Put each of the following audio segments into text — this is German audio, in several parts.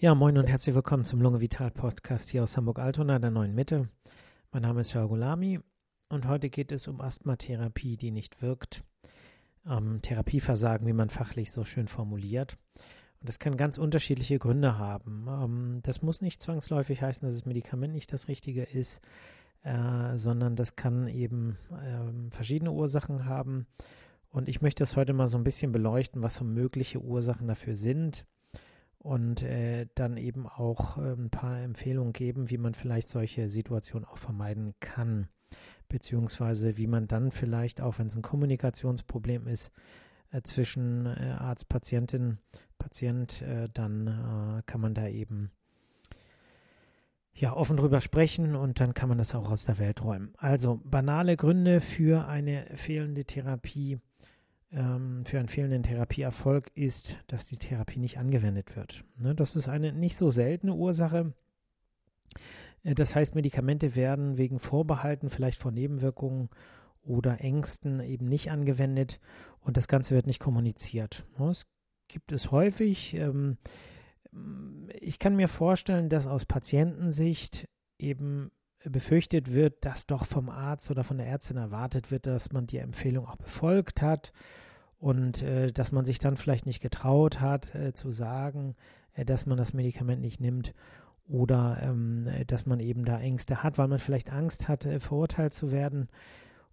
Ja, moin und herzlich willkommen zum Lunge Vital Podcast hier aus Hamburg-Altona, der neuen Mitte. Mein Name ist Shagulami und heute geht es um Asthmatherapie, die nicht wirkt. Ähm, Therapieversagen, wie man fachlich so schön formuliert. Und das kann ganz unterschiedliche Gründe haben. Ähm, das muss nicht zwangsläufig heißen, dass das Medikament nicht das Richtige ist, äh, sondern das kann eben äh, verschiedene Ursachen haben. Und ich möchte das heute mal so ein bisschen beleuchten, was so mögliche Ursachen dafür sind und äh, dann eben auch äh, ein paar Empfehlungen geben, wie man vielleicht solche Situationen auch vermeiden kann, beziehungsweise wie man dann vielleicht auch, wenn es ein Kommunikationsproblem ist, äh, zwischen äh, Arzt, Patientin, Patient, äh, dann äh, kann man da eben ja offen drüber sprechen und dann kann man das auch aus der Welt räumen. Also banale Gründe für eine fehlende Therapie ähm, für einen fehlenden Therapieerfolg ist, dass die Therapie nicht angewendet wird. Ne, das ist eine nicht so seltene Ursache. Äh, das heißt, Medikamente werden wegen Vorbehalten, vielleicht vor Nebenwirkungen oder Ängsten eben nicht angewendet und das Ganze wird nicht kommuniziert. Ne, das gibt es häufig. Ähm, ich kann mir vorstellen, dass aus Patientensicht eben befürchtet wird, dass doch vom Arzt oder von der Ärztin erwartet wird, dass man die Empfehlung auch befolgt hat und äh, dass man sich dann vielleicht nicht getraut hat äh, zu sagen, äh, dass man das Medikament nicht nimmt oder ähm, dass man eben da Ängste hat, weil man vielleicht Angst hat, äh, verurteilt zu werden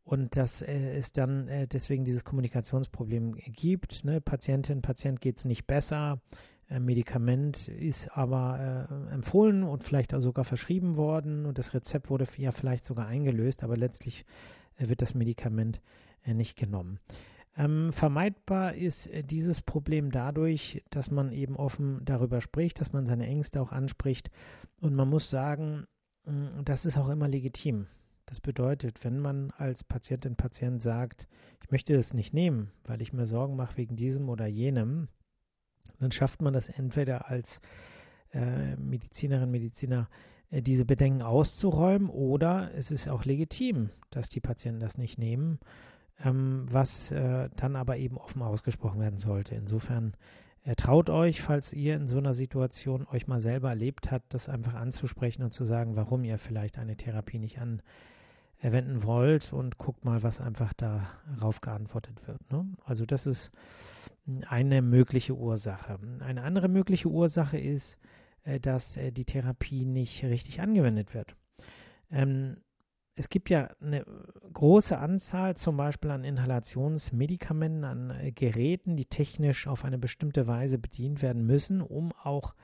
und dass äh, es dann äh, deswegen dieses Kommunikationsproblem gibt. Ne? Patientin, Patient geht es nicht besser, äh, Medikament ist aber äh, empfohlen und vielleicht auch sogar verschrieben worden und das Rezept wurde ja vielleicht sogar eingelöst, aber letztlich äh, wird das Medikament äh, nicht genommen. Ähm, vermeidbar ist äh, dieses Problem dadurch, dass man eben offen darüber spricht, dass man seine Ängste auch anspricht und man muss sagen, mh, das ist auch immer legitim. Das bedeutet, wenn man als Patientin, Patient sagt, ich möchte das nicht nehmen, weil ich mir Sorgen mache wegen diesem oder jenem, dann schafft man das entweder als äh, Medizinerin, Mediziner äh, diese Bedenken auszuräumen oder es ist auch legitim, dass die Patienten das nicht nehmen, ähm, was äh, dann aber eben offen ausgesprochen werden sollte. Insofern äh, traut euch, falls ihr in so einer Situation euch mal selber erlebt habt, das einfach anzusprechen und zu sagen, warum ihr vielleicht eine Therapie nicht an wenden wollt und guckt mal, was einfach darauf geantwortet wird. Ne? Also das ist eine mögliche Ursache. Eine andere mögliche Ursache ist, äh, dass äh, die Therapie nicht richtig angewendet wird. Ähm, es gibt ja eine große Anzahl zum Beispiel an Inhalationsmedikamenten, an äh, Geräten, die technisch auf eine bestimmte Weise bedient werden müssen, um auch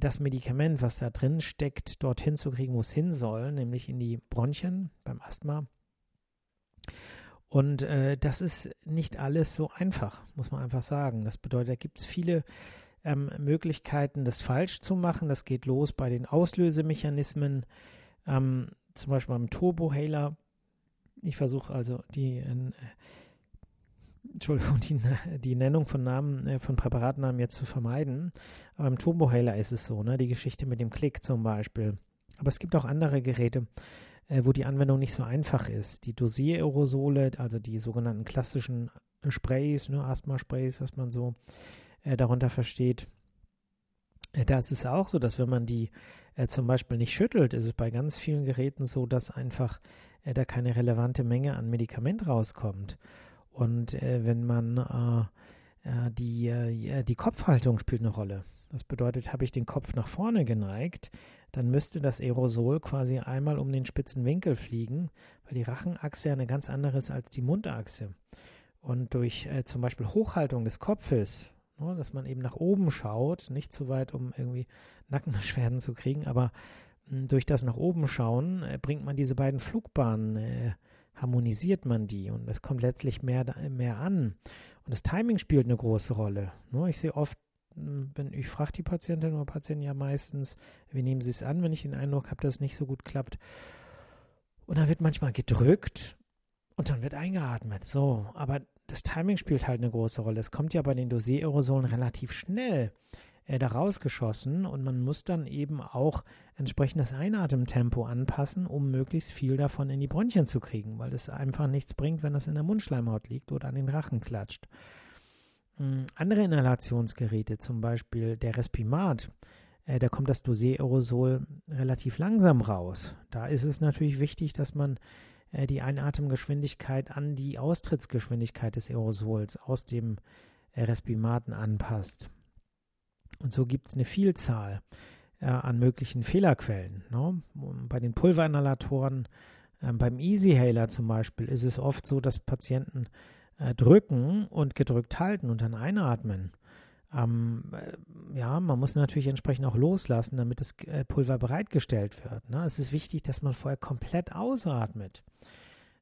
das Medikament, was da drin steckt, dorthin zu kriegen, wo es hin soll, nämlich in die Bronchien beim Asthma. Und äh, das ist nicht alles so einfach, muss man einfach sagen. Das bedeutet, da gibt es viele ähm, Möglichkeiten, das falsch zu machen. Das geht los bei den Auslösemechanismen, ähm, zum Beispiel beim Turbohaler. Ich versuche also die, äh, Entschuldigung, die, die, Nennung von Namen, äh, von Präparatnamen jetzt zu vermeiden. Aber im Turbohaler ist es so, ne? Die Geschichte mit dem Klick zum Beispiel. Aber es gibt auch andere Geräte, äh, wo die Anwendung nicht so einfach ist. Die Dosiererosole, also die sogenannten klassischen Sprays, ne, Asthma-Sprays, was man so äh, darunter versteht. Äh, da ist es auch so, dass wenn man die äh, zum Beispiel nicht schüttelt, ist es bei ganz vielen Geräten so, dass einfach äh, da keine relevante Menge an Medikament rauskommt. Und äh, wenn man die, die Kopfhaltung spielt eine Rolle. Das bedeutet, habe ich den Kopf nach vorne geneigt, dann müsste das Aerosol quasi einmal um den spitzen Winkel fliegen, weil die Rachenachse eine ganz andere ist als die Mundachse. Und durch äh, zum Beispiel Hochhaltung des Kopfes, ne, dass man eben nach oben schaut, nicht zu weit, um irgendwie Nackenbeschwerden zu kriegen, aber hm, durch das nach oben schauen äh, bringt man diese beiden Flugbahnen, äh, harmonisiert man die und es kommt letztlich mehr, mehr an. Und das Timing spielt eine große Rolle. Ich sehe oft wenn ich frage die Patientin oder Patienten ja meistens, wie nehmen sie es an, wenn ich den Eindruck habe, dass es nicht so gut klappt. Und dann wird manchmal gedrückt und dann wird eingeatmet. So, aber das Timing spielt halt eine große Rolle. Es kommt ja bei den Dosierersolen relativ schnell äh, da rausgeschossen und man muss dann eben auch entsprechend das Einatemtempo anpassen, um möglichst viel davon in die Bronchien zu kriegen, weil es einfach nichts bringt, wenn das in der Mundschleimhaut liegt oder an den Rachen klatscht. Hm, andere Inhalationsgeräte, zum Beispiel der Respimat, äh, da kommt das Dosé-Aerosol relativ langsam raus. Da ist es natürlich wichtig, dass man äh, die Einatemgeschwindigkeit an die Austrittsgeschwindigkeit des Aerosols aus dem äh, Respimaten anpasst. Und so gibt es eine Vielzahl äh, an möglichen Fehlerquellen. Ne? Bei den Pulverinhalatoren, äh, beim Easyhaler zum Beispiel, ist es oft so, dass Patienten äh, drücken und gedrückt halten und dann einatmen. Ähm, äh, ja, man muss natürlich entsprechend auch loslassen, damit das äh, Pulver bereitgestellt wird. Ne? Es ist wichtig, dass man vorher komplett ausatmet.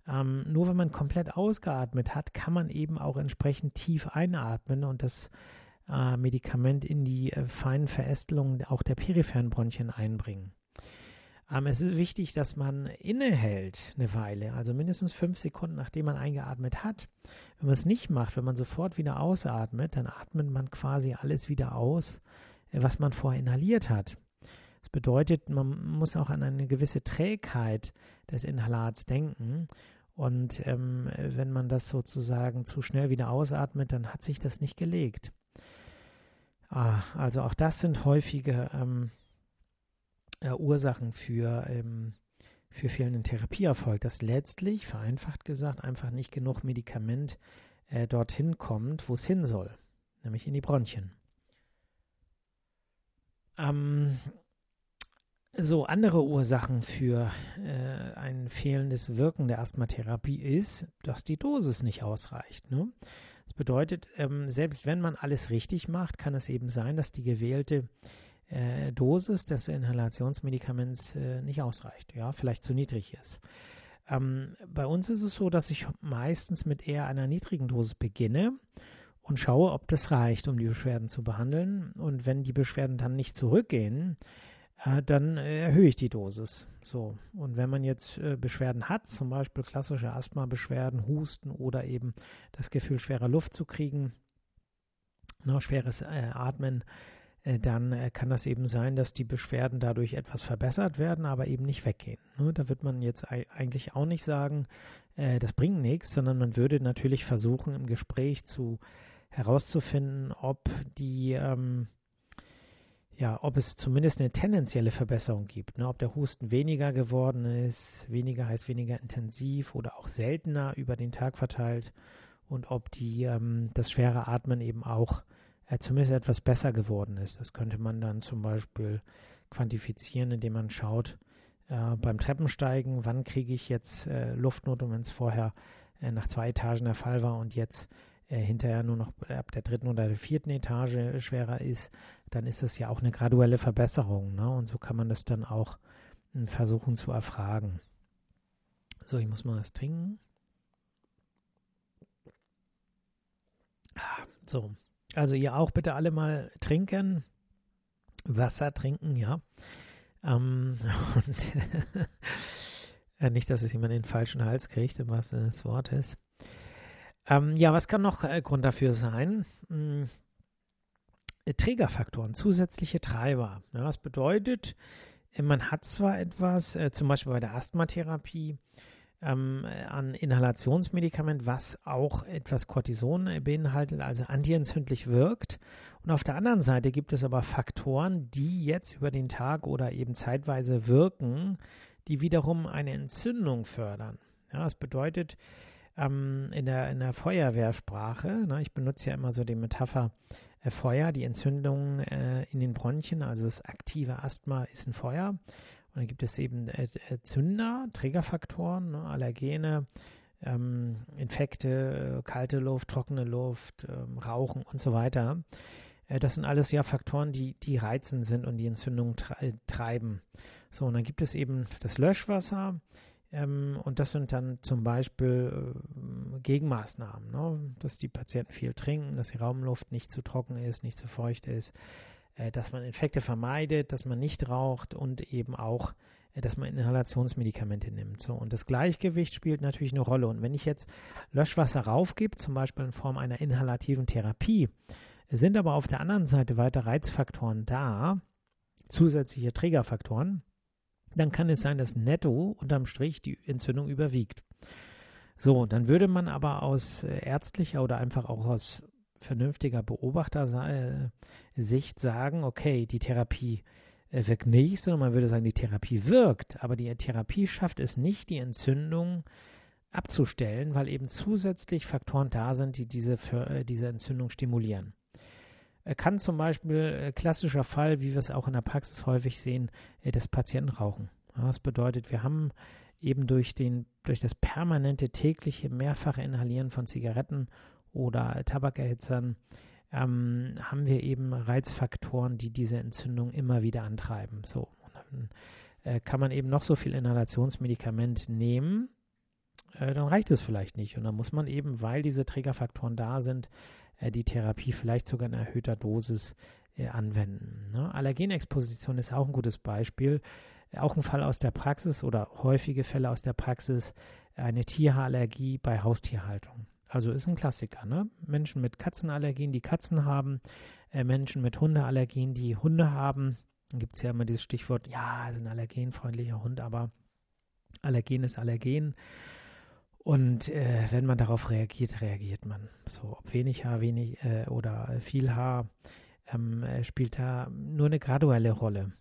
Ähm, nur wenn man komplett ausgeatmet hat, kann man eben auch entsprechend tief einatmen und das äh, Medikament in die äh, feinen Verästelungen auch der peripheren Bronchien einbringen. Ähm, es ist wichtig, dass man innehält eine Weile, also mindestens fünf Sekunden, nachdem man eingeatmet hat. Wenn man es nicht macht, wenn man sofort wieder ausatmet, dann atmet man quasi alles wieder aus, äh, was man vorher inhaliert hat. Das bedeutet, man muss auch an eine gewisse Trägheit des Inhalats denken. Und ähm, wenn man das sozusagen zu schnell wieder ausatmet, dann hat sich das nicht gelegt. Ah, also auch das sind häufige ähm, äh, Ursachen für, ähm, für fehlenden Therapieerfolg, dass letztlich, vereinfacht gesagt, einfach nicht genug Medikament äh, dorthin kommt, wo es hin soll, nämlich in die Bronchien. Ähm, so, andere Ursachen für äh, ein fehlendes Wirken der Asthmatherapie ist, dass die Dosis nicht ausreicht. Ne? Das bedeutet, ähm, selbst wenn man alles richtig macht, kann es eben sein, dass die gewählte äh, Dosis des Inhalationsmedikaments äh, nicht ausreicht, ja, vielleicht zu niedrig ist. Ähm, bei uns ist es so, dass ich meistens mit eher einer niedrigen Dosis beginne und schaue, ob das reicht, um die Beschwerden zu behandeln. Und wenn die Beschwerden dann nicht zurückgehen, dann äh, erhöhe ich die Dosis. So. Und wenn man jetzt äh, Beschwerden hat, zum Beispiel klassische Asthma-Beschwerden, Husten oder eben das Gefühl, schwerer Luft zu kriegen, ne, schweres äh, Atmen, dann kann das eben sein, dass die Beschwerden dadurch etwas verbessert werden, aber eben nicht weggehen. Ne? Da wird man jetzt eigentlich auch nicht sagen, das bringt nichts, sondern man würde natürlich versuchen, im Gespräch zu herauszufinden, ob die ähm, ja, ob es zumindest eine tendenzielle Verbesserung gibt, ne? ob der Husten weniger geworden ist, weniger heißt weniger intensiv oder auch seltener über den Tag verteilt und ob die ähm, das schwere Atmen eben auch äh, zumindest etwas besser geworden ist. Das könnte man dann zum Beispiel quantifizieren, indem man schaut, äh, beim Treppensteigen, wann kriege ich jetzt äh, Luftnot und wenn es vorher äh, nach zwei Etagen der Fall war und jetzt äh, hinterher nur noch ab der dritten oder der vierten Etage schwerer ist, dann ist das ja auch eine graduelle Verbesserung. Ne? Und so kann man das dann auch hm, versuchen zu erfragen. So, ich muss mal was trinken. Ah, so, also ihr auch bitte alle mal trinken. Wasser trinken, ja. Ähm, und äh, nicht, dass es jemand in den falschen Hals kriegt, im wahrsten Sinne des Wortes. Ähm, ja, was kann noch äh, Grund dafür sein? Äh, Trägerfaktoren, zusätzliche Treiber. Ja, was bedeutet, äh, man hat zwar etwas, äh, zum Beispiel bei der Asthmatherapie, ähm, an Inhalationsmedikament, was auch etwas Cortison beinhaltet, also antientzündlich wirkt. Und auf der anderen Seite gibt es aber Faktoren, die jetzt über den Tag oder eben zeitweise wirken, die wiederum eine Entzündung fördern. Ja, das bedeutet ähm, in, der, in der Feuerwehrsprache, ne, ich benutze ja immer so die Metapher äh, Feuer, die Entzündung äh, in den Bronchien, also das aktive Asthma ist ein Feuer und dann gibt es eben äh, äh, Zünder, Trägerfaktoren, ne, Allergene, ähm, Infekte, äh, kalte Luft, trockene Luft, ähm, Rauchen und so weiter. Äh, das sind alles ja Faktoren, die, die reizend sind und die Entzündung treiben. So, und dann gibt es eben das Löschwasser. Ähm, und das sind dann zum Beispiel äh, Gegenmaßnahmen, ne? dass die Patienten viel trinken, dass die Raumluft nicht zu trocken ist, nicht zu feucht ist, äh, dass man Infekte vermeidet, dass man nicht raucht und eben auch, äh, dass man Inhalationsmedikamente nimmt. So, und das Gleichgewicht spielt natürlich eine Rolle. Und wenn ich jetzt Löschwasser raufgebe, zum Beispiel in Form einer inhalativen Therapie, sind aber auf der anderen Seite weiter Reizfaktoren da, zusätzliche Trägerfaktoren, dann kann es sein, dass netto unterm Strich die Entzündung überwiegt. So, dann würde man aber aus äh, ärztlicher oder einfach auch aus vernünftiger Beobachtersicht sagen, okay, die Therapie äh, wirkt nicht, sondern man würde sagen, die Therapie wirkt, aber die Therapie schafft es nicht, die Entzündung abzustellen, weil eben zusätzlich Faktoren da sind, die diese, äh, diese Entzündung stimulieren. Kann zum Beispiel äh, klassischer Fall, wie wir es auch in der Praxis häufig sehen, das Patientenrauchen. Das bedeutet, wir haben eben durch, den, durch das permanente tägliche mehrfache Inhalieren von Zigaretten oder Tabakerhitzern ähm, haben wir eben Reizfaktoren, die diese Entzündung immer wieder antreiben. So, dann äh, kann man eben noch so viel Inhalationsmedikament nehmen, äh, dann reicht es vielleicht nicht. Und dann muss man eben, weil diese Trägerfaktoren da sind, äh, die Therapie vielleicht sogar in erhöhter Dosis äh, anwenden. Ne? Allergenexposition ist auch ein gutes Beispiel. Auch ein Fall aus der Praxis oder häufige Fälle aus der Praxis, eine Tierhaarallergie bei Haustierhaltung. Also ist ein Klassiker. Ne? Menschen mit Katzenallergien, die Katzen haben, äh, Menschen mit Hundeallergien, die Hunde haben. Dann gibt es ja immer dieses Stichwort, ja, ist ein allergenfreundlicher Hund, aber Allergen ist Allergen. Und äh, wenn man darauf reagiert, reagiert man. So, ob wenig Haar, wenig äh, oder viel Haar, ähm, äh, spielt da nur eine graduelle Rolle.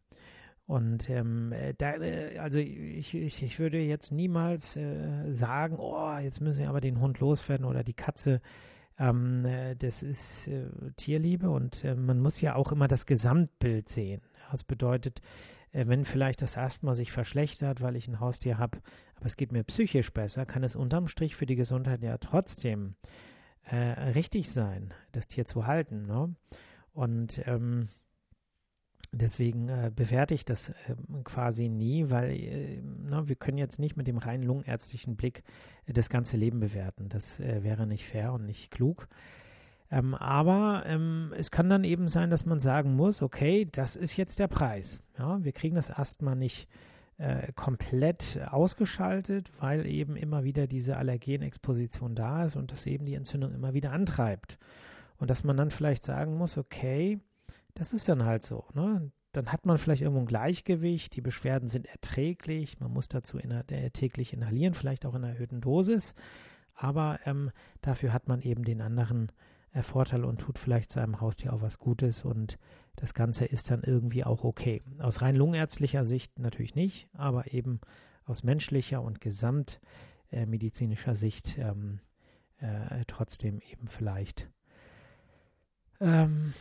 Und ähm, äh, da, äh, also ich, ich, ich würde jetzt niemals äh, sagen, oh, jetzt müssen wir aber den Hund loswerden oder die Katze. Ähm, äh, das ist äh, Tierliebe und man muss ja auch immer das Gesamtbild sehen. Das bedeutet, wenn vielleicht das Asthma sich verschlechtert, weil ich ein Haustier habe, aber es geht mir psychisch besser, kann es unterm Strich für die Gesundheit ja trotzdem richtig sein, das Tier zu halten. Ne? Und ähm, Deswegen äh, bewerte ich das äh, quasi nie, weil äh, na, wir können jetzt nicht mit dem rein lungenärztlichen Blick äh, das ganze Leben bewerten. Das äh, wäre nicht fair und nicht klug. Ähm, aber ähm, es kann dann eben sein, dass man sagen muss, okay, das ist jetzt der Preis. Ja, wir kriegen das erstmal nicht äh, komplett ausgeschaltet, weil eben immer wieder diese Allergenexposition da ist und das eben die Entzündung immer wieder antreibt. Und dass man dann vielleicht sagen muss, okay, das ist dann halt so. Ne? Dann hat man vielleicht irgendwo ein Gleichgewicht, die Beschwerden sind erträglich, man muss dazu inha äh, täglich inhalieren, vielleicht auch in einer erhöhten Dosis, aber ähm, dafür hat man eben den anderen Vorteil und tut vielleicht seinem Haustier auch was Gutes und das Ganze ist dann irgendwie auch okay. Aus rein lungenärztlicher Sicht natürlich nicht, aber eben aus menschlicher und gesamtmedizinischer äh, Sicht ähm, äh, trotzdem eben vielleicht ähm,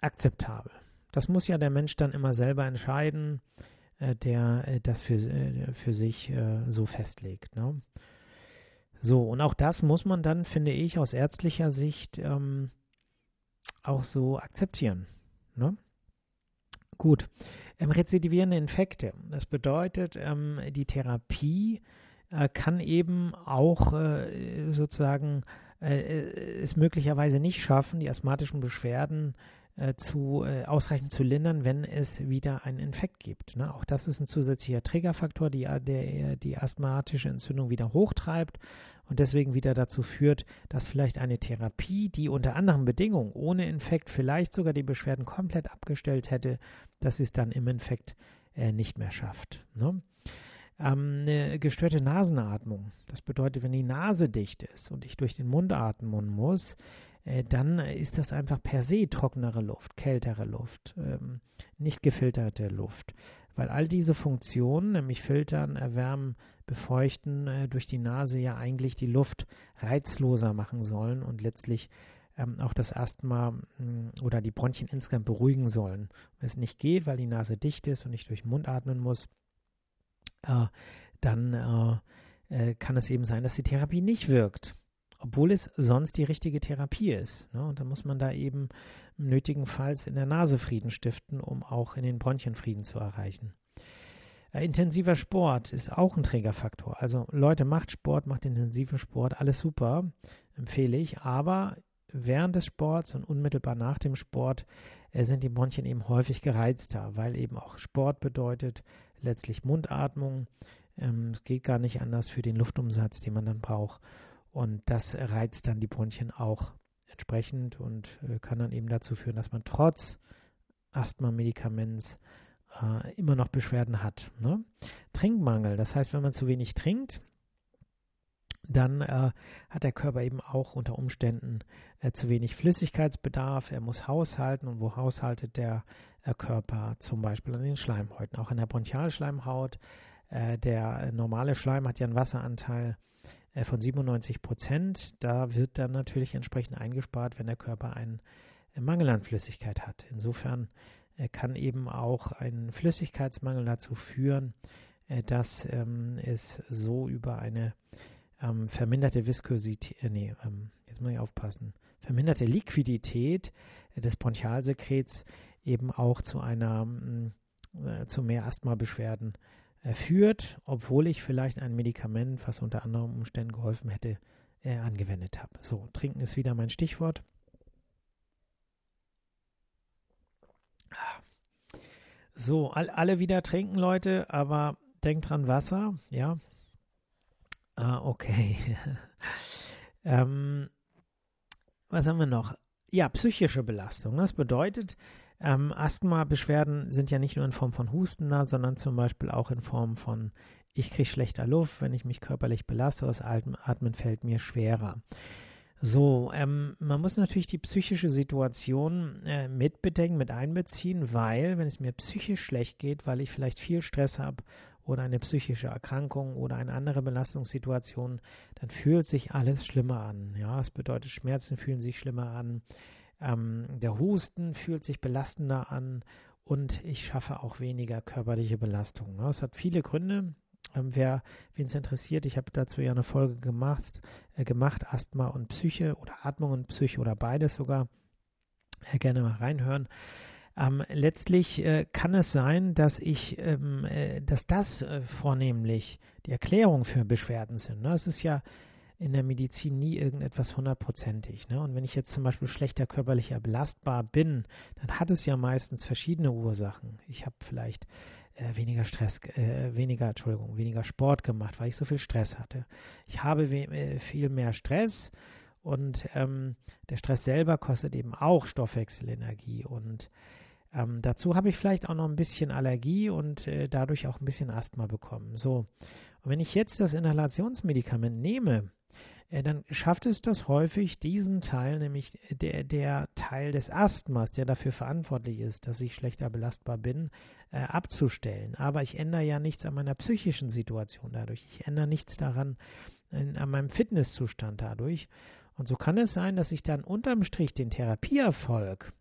akzeptabel. Das muss ja der Mensch dann immer selber entscheiden, äh, der äh, das für, äh, für sich so festlegt. Ne? So, und auch das muss man dann, finde ich, aus ärztlicher Sicht ähm, auch so akzeptieren. Ne? Gut. Ähm, rezidivierende Infekte. Das bedeutet, ähm, die Therapie äh, kann eben auch äh, sozusagen äh, äh, es möglicherweise nicht schaffen, die asthmatischen Beschwerden äh, zu, äh, ausreichend zu lindern, wenn es wieder einen Infekt gibt. Ne? Auch das ist ein zusätzlicher Triggerfaktor, die, der die asthmatische Entzündung wieder hochtreibt und deswegen wieder dazu führt, dass vielleicht eine Therapie, die unter anderen Bedingungen ohne Infekt vielleicht sogar die Beschwerden komplett abgestellt hätte, dass sie es dann im Infekt äh, nicht mehr schafft. Ne? ähm, eine gestörte Nasenatmung. Das bedeutet, wenn die Nase dicht ist und ich durch den Mund atmen muss, äh, dann ist das einfach per se trockenere Luft, kältere Luft, ähm, nicht gefilterte Luft. Weil all diese Funktionen, nämlich filtern, erwärmen, befeuchten, äh, durch die Nase ja eigentlich die Luft reizloser machen sollen und letztlich ähm, auch das Asthma mh, hm, oder die Bronchien insgesamt beruhigen sollen. Wenn es nicht geht, weil die Nase dicht ist und ich durch den Mund atmen muss, äh, dann äh, äh, kann es eben sein, dass die Therapie nicht wirkt, obwohl es sonst die richtige Therapie ist. Ne? Und dann muss man da eben nötigenfalls in der Nase Frieden stiften, um auch in den Bronchien Frieden zu erreichen. Äh, intensiver Sport ist auch ein Trägerfaktor. Also Leute, macht Sport, macht intensiven Sport, alles super, empfehle ich. Aber während des Sports und unmittelbar nach dem Sport äh, sind die Bronchien eben häufig gereizter, weil eben auch Sport bedeutet letztlich Mundatmung. Ähm, es geht gar nicht anders für den Luftumsatz, den man dann braucht. Und das reizt dann die Bronchien auch entsprechend und äh, kann dann eben dazu führen, dass man trotz Asthma-Medikaments äh, immer noch Beschwerden hat. Ne? Trinkmangel, das heißt, wenn man zu wenig trinkt, dann äh, hat der Körper eben auch unter Umständen äh, zu wenig Flüssigkeitsbedarf. Er muss haushalten und wo haushaltet der äh, Körper zum Beispiel an den Schleimhäuten, auch in der Bronchialschleimhaut. Äh, der normale Schleim hat ja einen Wasseranteil von 97 Prozent. Da wird dann natürlich entsprechend eingespart, wenn der Körper einen äh, Mangel an Flüssigkeit hat. Insofern kann eben auch ein Flüssigkeitsmangel dazu führen, dass ähm, es so über eine ähm, verminderte Viskosität, äh, nee, ähm, jetzt muss ich aufpassen, verminderte Liquidität äh, des Bronchialsekrets eben auch zu einer, mm, äh, zu mehr Asthma-Beschwerden äh, führt, obwohl ich vielleicht ein Medikament, was unter anderen Umständen geholfen hätte, äh, angewendet habe. So, trinken ist wieder mein Stichwort. So, all, alle wieder trinken, Leute, aber denkt dran, Wasser, ja, Ah, okay. ähm, was haben wir noch? Ja, psychische Belastung. Das bedeutet, ähm, Asthma-Beschwerden sind ja nicht nur in Form von Husten da, sondern zum Beispiel auch in Form von, ich kriege schlechter Luft, wenn ich mich körperlich belaste, das Atmen fällt mir schwerer. So, ähm, man muss natürlich die psychische Situation äh, mitbedenken, mit einbeziehen, weil, wenn es mir psychisch schlecht geht, weil ich vielleicht viel Stress habe oder eine psychische Erkrankung oder eine andere Belastungssituation, dann fühlt sich alles schlimmer an. Ja, es bedeutet, Schmerzen fühlen sich schlimmer an, ähm, der Husten fühlt sich belastender an und ich schaffe auch weniger körperliche Belastung. Es hat viele Gründe. Ähm, wer wen es interessiert, ich habe dazu ja eine Folge gemacht, äh, gemacht, Asthma und Psyche oder Atmung und Psyche oder beides sogar. Äh, gerne mal reinhören. Ähm, letztlich äh, kann es sein, dass ich, ähm, äh, dass das äh, vornehmlich die Erklärung für Beschwerden sind. Ne? Es ist ja in der Medizin nie irgendetwas hundertprozentig. Ne? Und wenn ich jetzt zum Beispiel schlechter körperlicher belastbar bin, dann hat es ja meistens verschiedene Ursachen. Ich habe vielleicht äh, weniger Stress, äh, weniger, Entschuldigung, weniger Sport gemacht, weil ich so viel Stress hatte. Ich habe äh, viel mehr Stress und ähm, der Stress selber kostet eben auch Stoffwechselenergie und ähm, dazu habe ich vielleicht auch noch ein bisschen Allergie und äh, dadurch auch ein bisschen Asthma bekommen. So, und wenn ich jetzt das Inhalationsmedikament nehme, äh, dann schafft es das häufig, diesen Teil, nämlich der, der Teil des Asthmas, der dafür verantwortlich ist, dass ich schlechter belastbar bin, äh, abzustellen. Aber ich ändere ja nichts an meiner psychischen Situation dadurch. Ich ändere nichts daran, an meinem Fitnesszustand dadurch. Und so kann es sein, dass ich dann unterm Strich den Therapieerfolg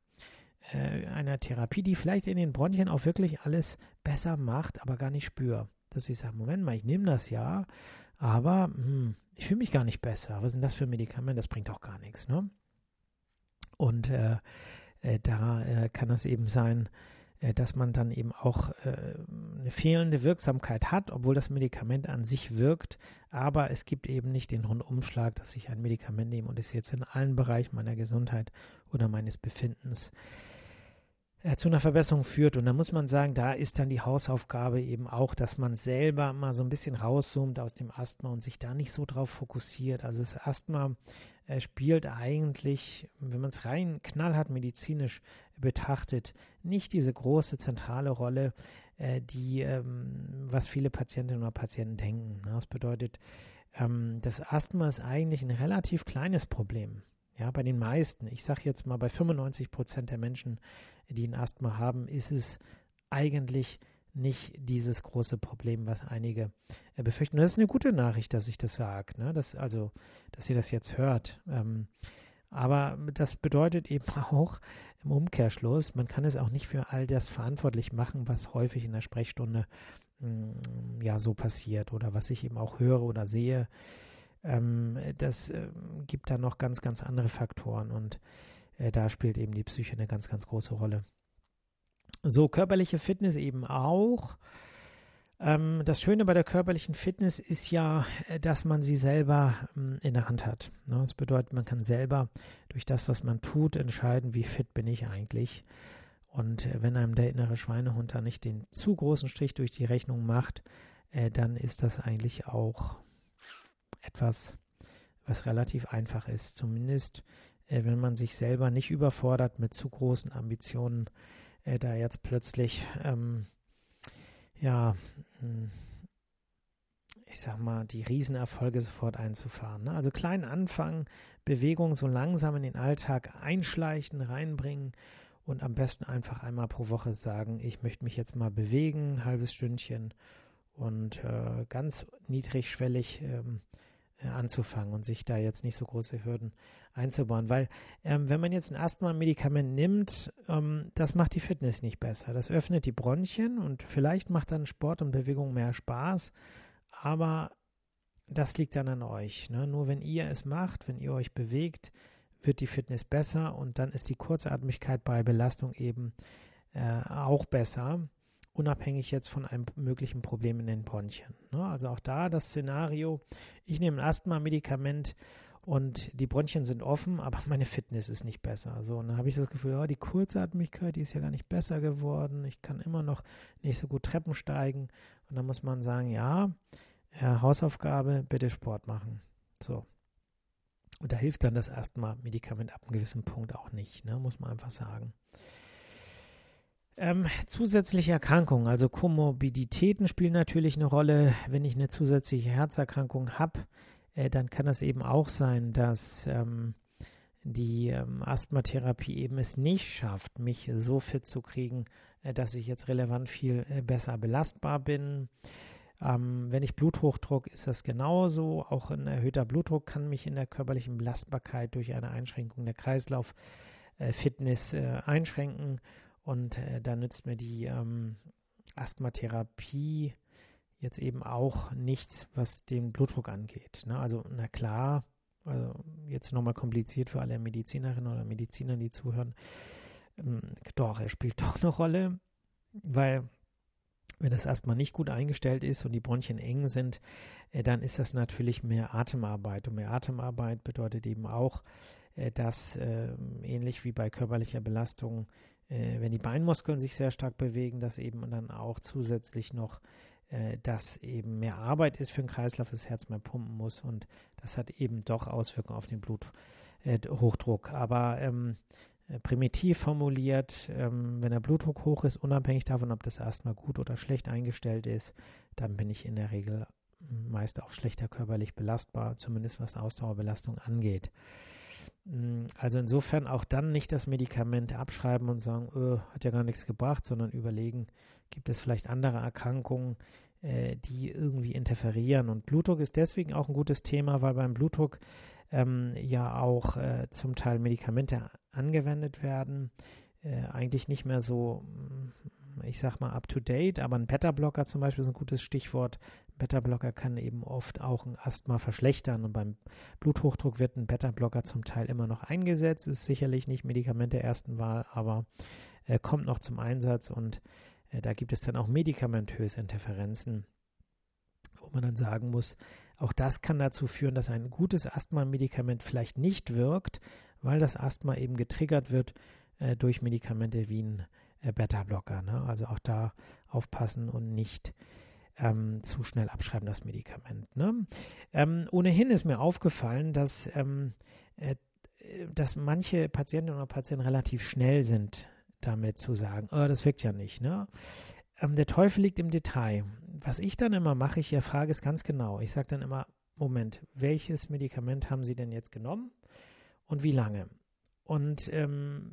äh, einer Therapie, die vielleicht in den Bronchien auch wirklich alles besser macht, aber gar nicht spüre. Dass ich sage, Moment mal, ich nehme das ja, aber hm, ich fühle mich gar nicht besser. Was denn das für ein Medikament? Das bringt auch gar nichts. Ne? Und äh, äh, da äh, kann es eben sein, äh, dass man dann eben auch äh, eine fehlende Wirksamkeit hat, obwohl das Medikament an sich wirkt, aber es gibt eben nicht den Rundumschlag, dass ich ein Medikament nehme und es jetzt in allen Bereichen meiner Gesundheit oder meines Befindens äh, zu einer Verbesserung führt. Und da muss man sagen, da ist dann die Hausaufgabe eben auch, dass man selber mal so ein bisschen rauszoomt aus dem Asthma und sich da nicht so drauf fokussiert. Also das Asthma äh, spielt eigentlich, wenn man es rein knallhart medizinisch betrachtet, nicht diese große zentrale Rolle, äh, die, ähm, was viele Patientinnen oder Patienten denken. Das bedeutet, ähm, das Asthma ist eigentlich ein relativ kleines Problem. Ja, bei den meisten, ich sage jetzt mal bei 95 Prozent der Menschen, die ein Asthma haben, ist es eigentlich nicht dieses große Problem, was einige äh, befürchten. das ist eine gute Nachricht, dass ich das sage, ne? dass, also, dass ihr das jetzt hört. Ähm, aber das bedeutet eben auch im Umkehrschluss, man kann es auch nicht für all das verantwortlich machen, was häufig in der Sprechstunde mh, mm, ja so passiert oder was ich eben auch höre oder sehe. Ähm, das äh, gibt da noch ganz, ganz andere Faktoren und äh, da spielt eben die Psyche eine ganz, ganz große Rolle. So, körperliche Fitness eben auch. Ähm, das Schöne bei der körperlichen Fitness ist ja, äh, dass man sie selber ähm, in der Hand hat. Ne? Das bedeutet, man kann selber durch das, was man tut, entscheiden, wie fit bin ich eigentlich. Und äh, wenn einem der innere Schweinehund da nicht den zu großen Strich durch die Rechnung macht, äh, dann ist das eigentlich auch etwas, was relativ einfach ist. Zumindest äh, wenn man sich selber nicht überfordert mit zu großen Ambitionen, äh, da jetzt plötzlich ähm, ja hm, ich sag mal, die Riesenerfolge sofort einzufahren. Ne? Also klein anfangen, Bewegung so langsam in den Alltag einschleichen, reinbringen und am besten einfach einmal pro Woche sagen, ich möchte mich jetzt mal bewegen, ein halbes Stündchen und äh, ganz niedrigschwellig ähm, äh, anzufangen und sich da jetzt nicht so große Hürden einzubauen. Weil ähm, wenn man jetzt ein Asthma-Medikament nimmt, ähm, das macht die Fitness nicht besser. Das öffnet die Bronchien und vielleicht macht dann Sport und Bewegung mehr Spaß, aber das liegt dann an euch. Ne? Nur wenn ihr es macht, wenn ihr euch bewegt, wird die Fitness besser und dann ist die Kurzatmigkeit bei Belastung eben äh, auch besser unabhängig jetzt von einem möglichen Problem in den Bronchien. Ne? Also auch da das Szenario, ich nehme ein Asthma-Medikament und die Bronchien sind offen, aber meine Fitness ist nicht besser. So, und dann habe ich das Gefühl, ja, die Kurzatmigkeit, die ist ja gar nicht besser geworden. Ich kann immer noch nicht so gut Treppen steigen. Und dann muss man sagen, ja, ja Hausaufgabe, bitte Sport machen. So. Und da hilft dann das Asthma-Medikament ab einem gewissen Punkt auch nicht, ne? muss man einfach sagen. Ähm, zusätzliche Erkrankungen, also Komorbiditäten spielen natürlich eine Rolle. Wenn ich eine zusätzliche Herzerkrankung habe, äh, dann kann es eben auch sein, dass ähm, die ähm, Asthmatherapie eben es nicht schafft, mich so fit zu kriegen, äh, dass ich jetzt relevant viel äh, besser belastbar bin. Ähm, wenn ich Bluthochdruck, ist das genauso. Auch ein erhöhter Blutdruck kann mich in der körperlichen Belastbarkeit durch eine Einschränkung der Kreislauffitness äh, äh, einschränken. Und äh, da nützt mir die ähm, Asthmatherapie jetzt eben auch nichts, was den Blutdruck angeht. Ne? Also, na klar, also jetzt nochmal kompliziert für alle Medizinerinnen oder Mediziner, die zuhören. Ähm, doch, er spielt doch eine Rolle, weil wenn das erstmal nicht gut eingestellt ist und die Bronchien eng sind, äh, dann ist das natürlich mehr Atemarbeit. Und mehr Atemarbeit bedeutet eben auch, äh, dass äh, ähnlich wie bei körperlicher Belastung äh, wenn die Beinmuskeln sich sehr stark bewegen, dass eben dann auch zusätzlich noch äh, dass eben mehr Arbeit ist für den Kreislauf, das Herz mehr pumpen muss und das hat eben doch Auswirkungen auf den Bluthochdruck. Äh, Aber ähm, äh, primitiv formuliert, ähm, wenn der Blutdruck hoch ist, unabhängig davon, ob das erstmal gut oder schlecht eingestellt ist, dann bin ich in der Regel meist auch schlechter körperlich belastbar, zumindest was Ausdauerbelastung angeht. Mm, also insofern auch dann nicht das Medikament abschreiben und sagen, öh, hat ja gar nichts gebracht, sondern überlegen, gibt es vielleicht andere Erkrankungen, äh, die irgendwie interferieren. Und Blutdruck ist deswegen auch ein gutes Thema, weil beim Blutdruck ähm, ja auch äh, zum Teil Medikamente angewendet werden. Äh, eigentlich nicht mehr so, mm, ich sag mal, up to date, aber ein Beta-Blocker zum Beispiel ist ein gutes Stichwort. Beta-Blocker kann eben oft auch ein Asthma verschlechtern und beim Bluthochdruck wird ein Beta-Blocker zum Teil immer noch eingesetzt. Ist sicherlich nicht Medikament der ersten Wahl, aber äh, kommt noch zum Einsatz und äh, da gibt es dann auch medikamentöse Interferenzen, wo man dann sagen muss, auch das kann dazu führen, dass ein gutes Asthma-Medikament vielleicht nicht wirkt, weil das Asthma eben getriggert wird äh, durch Medikamente wie ein äh, Beta-Blocker. Ne? Also auch da aufpassen und nicht ähm, zu schnell abschreiben, das Medikament. Ne? Ähm, ohnehin ist mir aufgefallen, dass, ähm, äh, dass manche Patientinnen oder Patienten relativ schnell sind, damit zu sagen, oh, das wirkt ja nicht. Ne? Ähm, der Teufel liegt im Detail. Was ich dann immer mache, ich frage es ganz genau. Ich sage dann immer, Moment, welches Medikament haben Sie denn jetzt genommen und wie lange? Und ähm,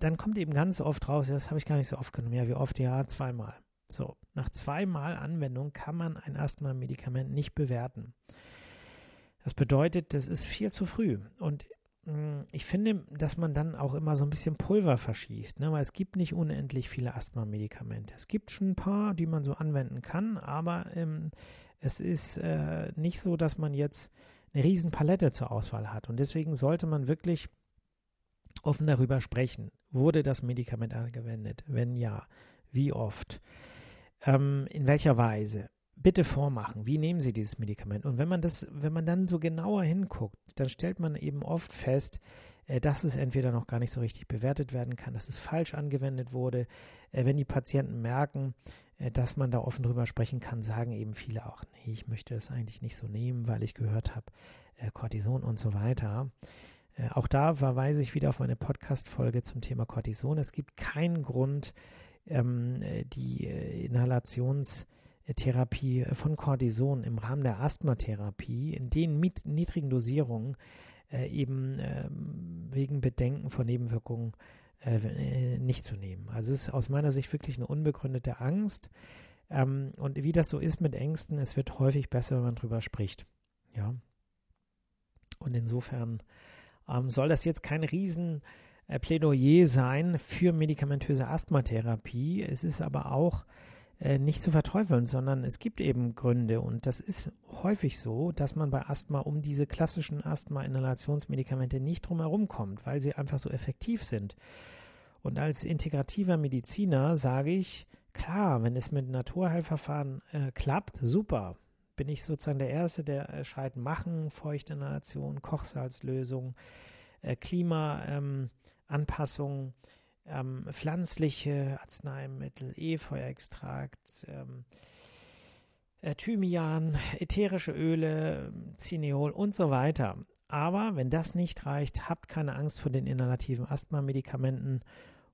dann kommt eben ganz oft raus, das habe ich gar nicht so oft genommen. Ja, wie oft? Ja, zweimal. So, nach zweimal Anwendung kann man ein Asthma-Medikament nicht bewerten. Das bedeutet, das ist viel zu früh. Und mh, mm, ich finde, dass man dann auch immer so ein bisschen Pulver verschießt, ne? weil es gibt nicht unendlich viele Asthma-Medikamente. Es gibt schon ein paar, die man so anwenden kann, aber ähm, es ist äh, nicht so, dass man jetzt eine riesen Palette zur Auswahl hat. Und deswegen sollte man wirklich offen darüber sprechen. Wurde das Medikament angewendet? Wenn ja, wie oft? Ähm, in welcher Weise? Bitte vormachen, wie nehmen Sie dieses Medikament? Und wenn man das, wenn man dann so genauer hinguckt, dann stellt man eben oft fest, äh, dass es entweder noch gar nicht so richtig bewertet werden kann, dass es falsch angewendet wurde. Äh, wenn die Patienten merken, äh, dass man da offen drüber sprechen kann, sagen eben viele auch, nee, ich möchte das eigentlich nicht so nehmen, weil ich gehört habe, Cortison und so weiter. Auch da verweise ich wieder auf meine Podcast-Folge zum Thema Cortison. Es gibt keinen Grund, ähm, die äh, Inhalationsmedikamente Therapie von Cortison im Rahmen der Asthmatherapie in den niedrigen Dosierungen äh, eben äh, wegen Bedenken vor Nebenwirkungen äh, äh, nicht zu nehmen. Also es ist aus meiner Sicht wirklich eine unbegründete Angst. Ähm, und wie das so ist mit Ängsten, es wird häufig besser, wenn man drüber spricht. Ja. Und insofern ähm, soll das jetzt kein riesen äh, Plädoyer sein für medikamentöse Asthmatherapie. Es ist aber auch äh, nicht zu verteufeln, sondern es gibt eben Gründe und das ist häufig so, dass man bei Asthma um diese klassischen Asthma-Inhalationsmedikamente nicht drumherum kommt, weil sie einfach so effektiv sind. Und als integrativer Mediziner sage ich, klar, wenn es mit Naturheilverfahren äh, klappt, super. Bin ich sozusagen der Erste, der äh, schreit machen, Feuchtinhalation, Kochsalzlösung, äh, Klimaanpassung, ähm, ähm, pflanzliche Arzneimittel, Efeuextrakt, ähm, äh, Thymian, ätherische Öle, Cineol und so weiter. Aber wenn das nicht reicht, habt keine Angst vor den inhalativen Asthma-Medikamenten.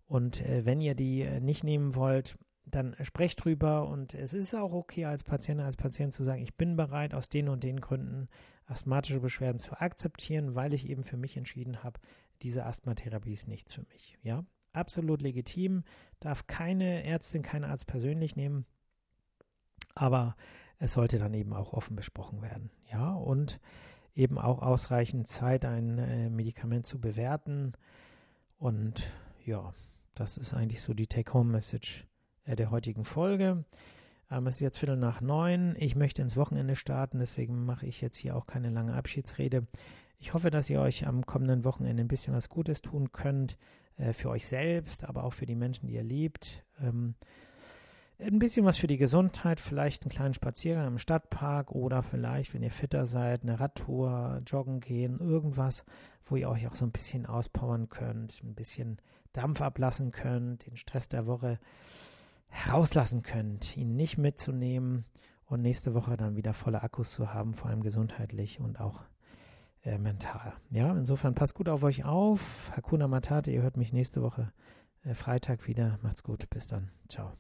Und äh, wenn ihr die äh, nicht nehmen wollt, dann sprecht drüber. Und es ist auch okay als Patient, als Patient zu sagen, ich bin bereit, aus den und den Gründen asthmatische Beschwerden zu akzeptieren, weil ich eben für mich entschieden habe, diese Asthmatherapie ist nichts für mich. Ja, absolut legitim, darf keine Ärztin, kein Arzt persönlich nehmen, aber es sollte dann eben auch offen besprochen werden. Ja, und eben auch ausreichend Zeit, ein äh, Medikament zu bewerten. Und ja, das ist eigentlich so die Take-Home-Message äh, der heutigen Folge. Ähm, es ist jetzt Viertel nach neun. Ich möchte ins Wochenende starten, deswegen mache ich jetzt hier auch keine lange Abschiedsrede. Ich hoffe, dass ihr euch am kommenden Wochenende ein bisschen was Gutes tun könnt, äh, für euch selbst, aber auch für die Menschen, die ihr liebt. Ähm, ein bisschen was für die Gesundheit, vielleicht einen kleinen Spaziergang im Stadtpark oder vielleicht, wenn ihr fitter seid, eine Radtour, joggen gehen, irgendwas, wo ihr euch auch so ein bisschen auspowern könnt, ein bisschen Dampf ablassen könnt, den Stress der Woche rauslassen könnt, ihn nicht mitzunehmen und nächste Woche dann wieder volle Akkus zu haben, vor allem gesundheitlich und auch äh, mental. Ja, insofern passt gut auf euch auf. Hakuna Matata, ihr hört mich nächste Woche äh, Freitag wieder. Macht's gut. Bis dann. Ciao.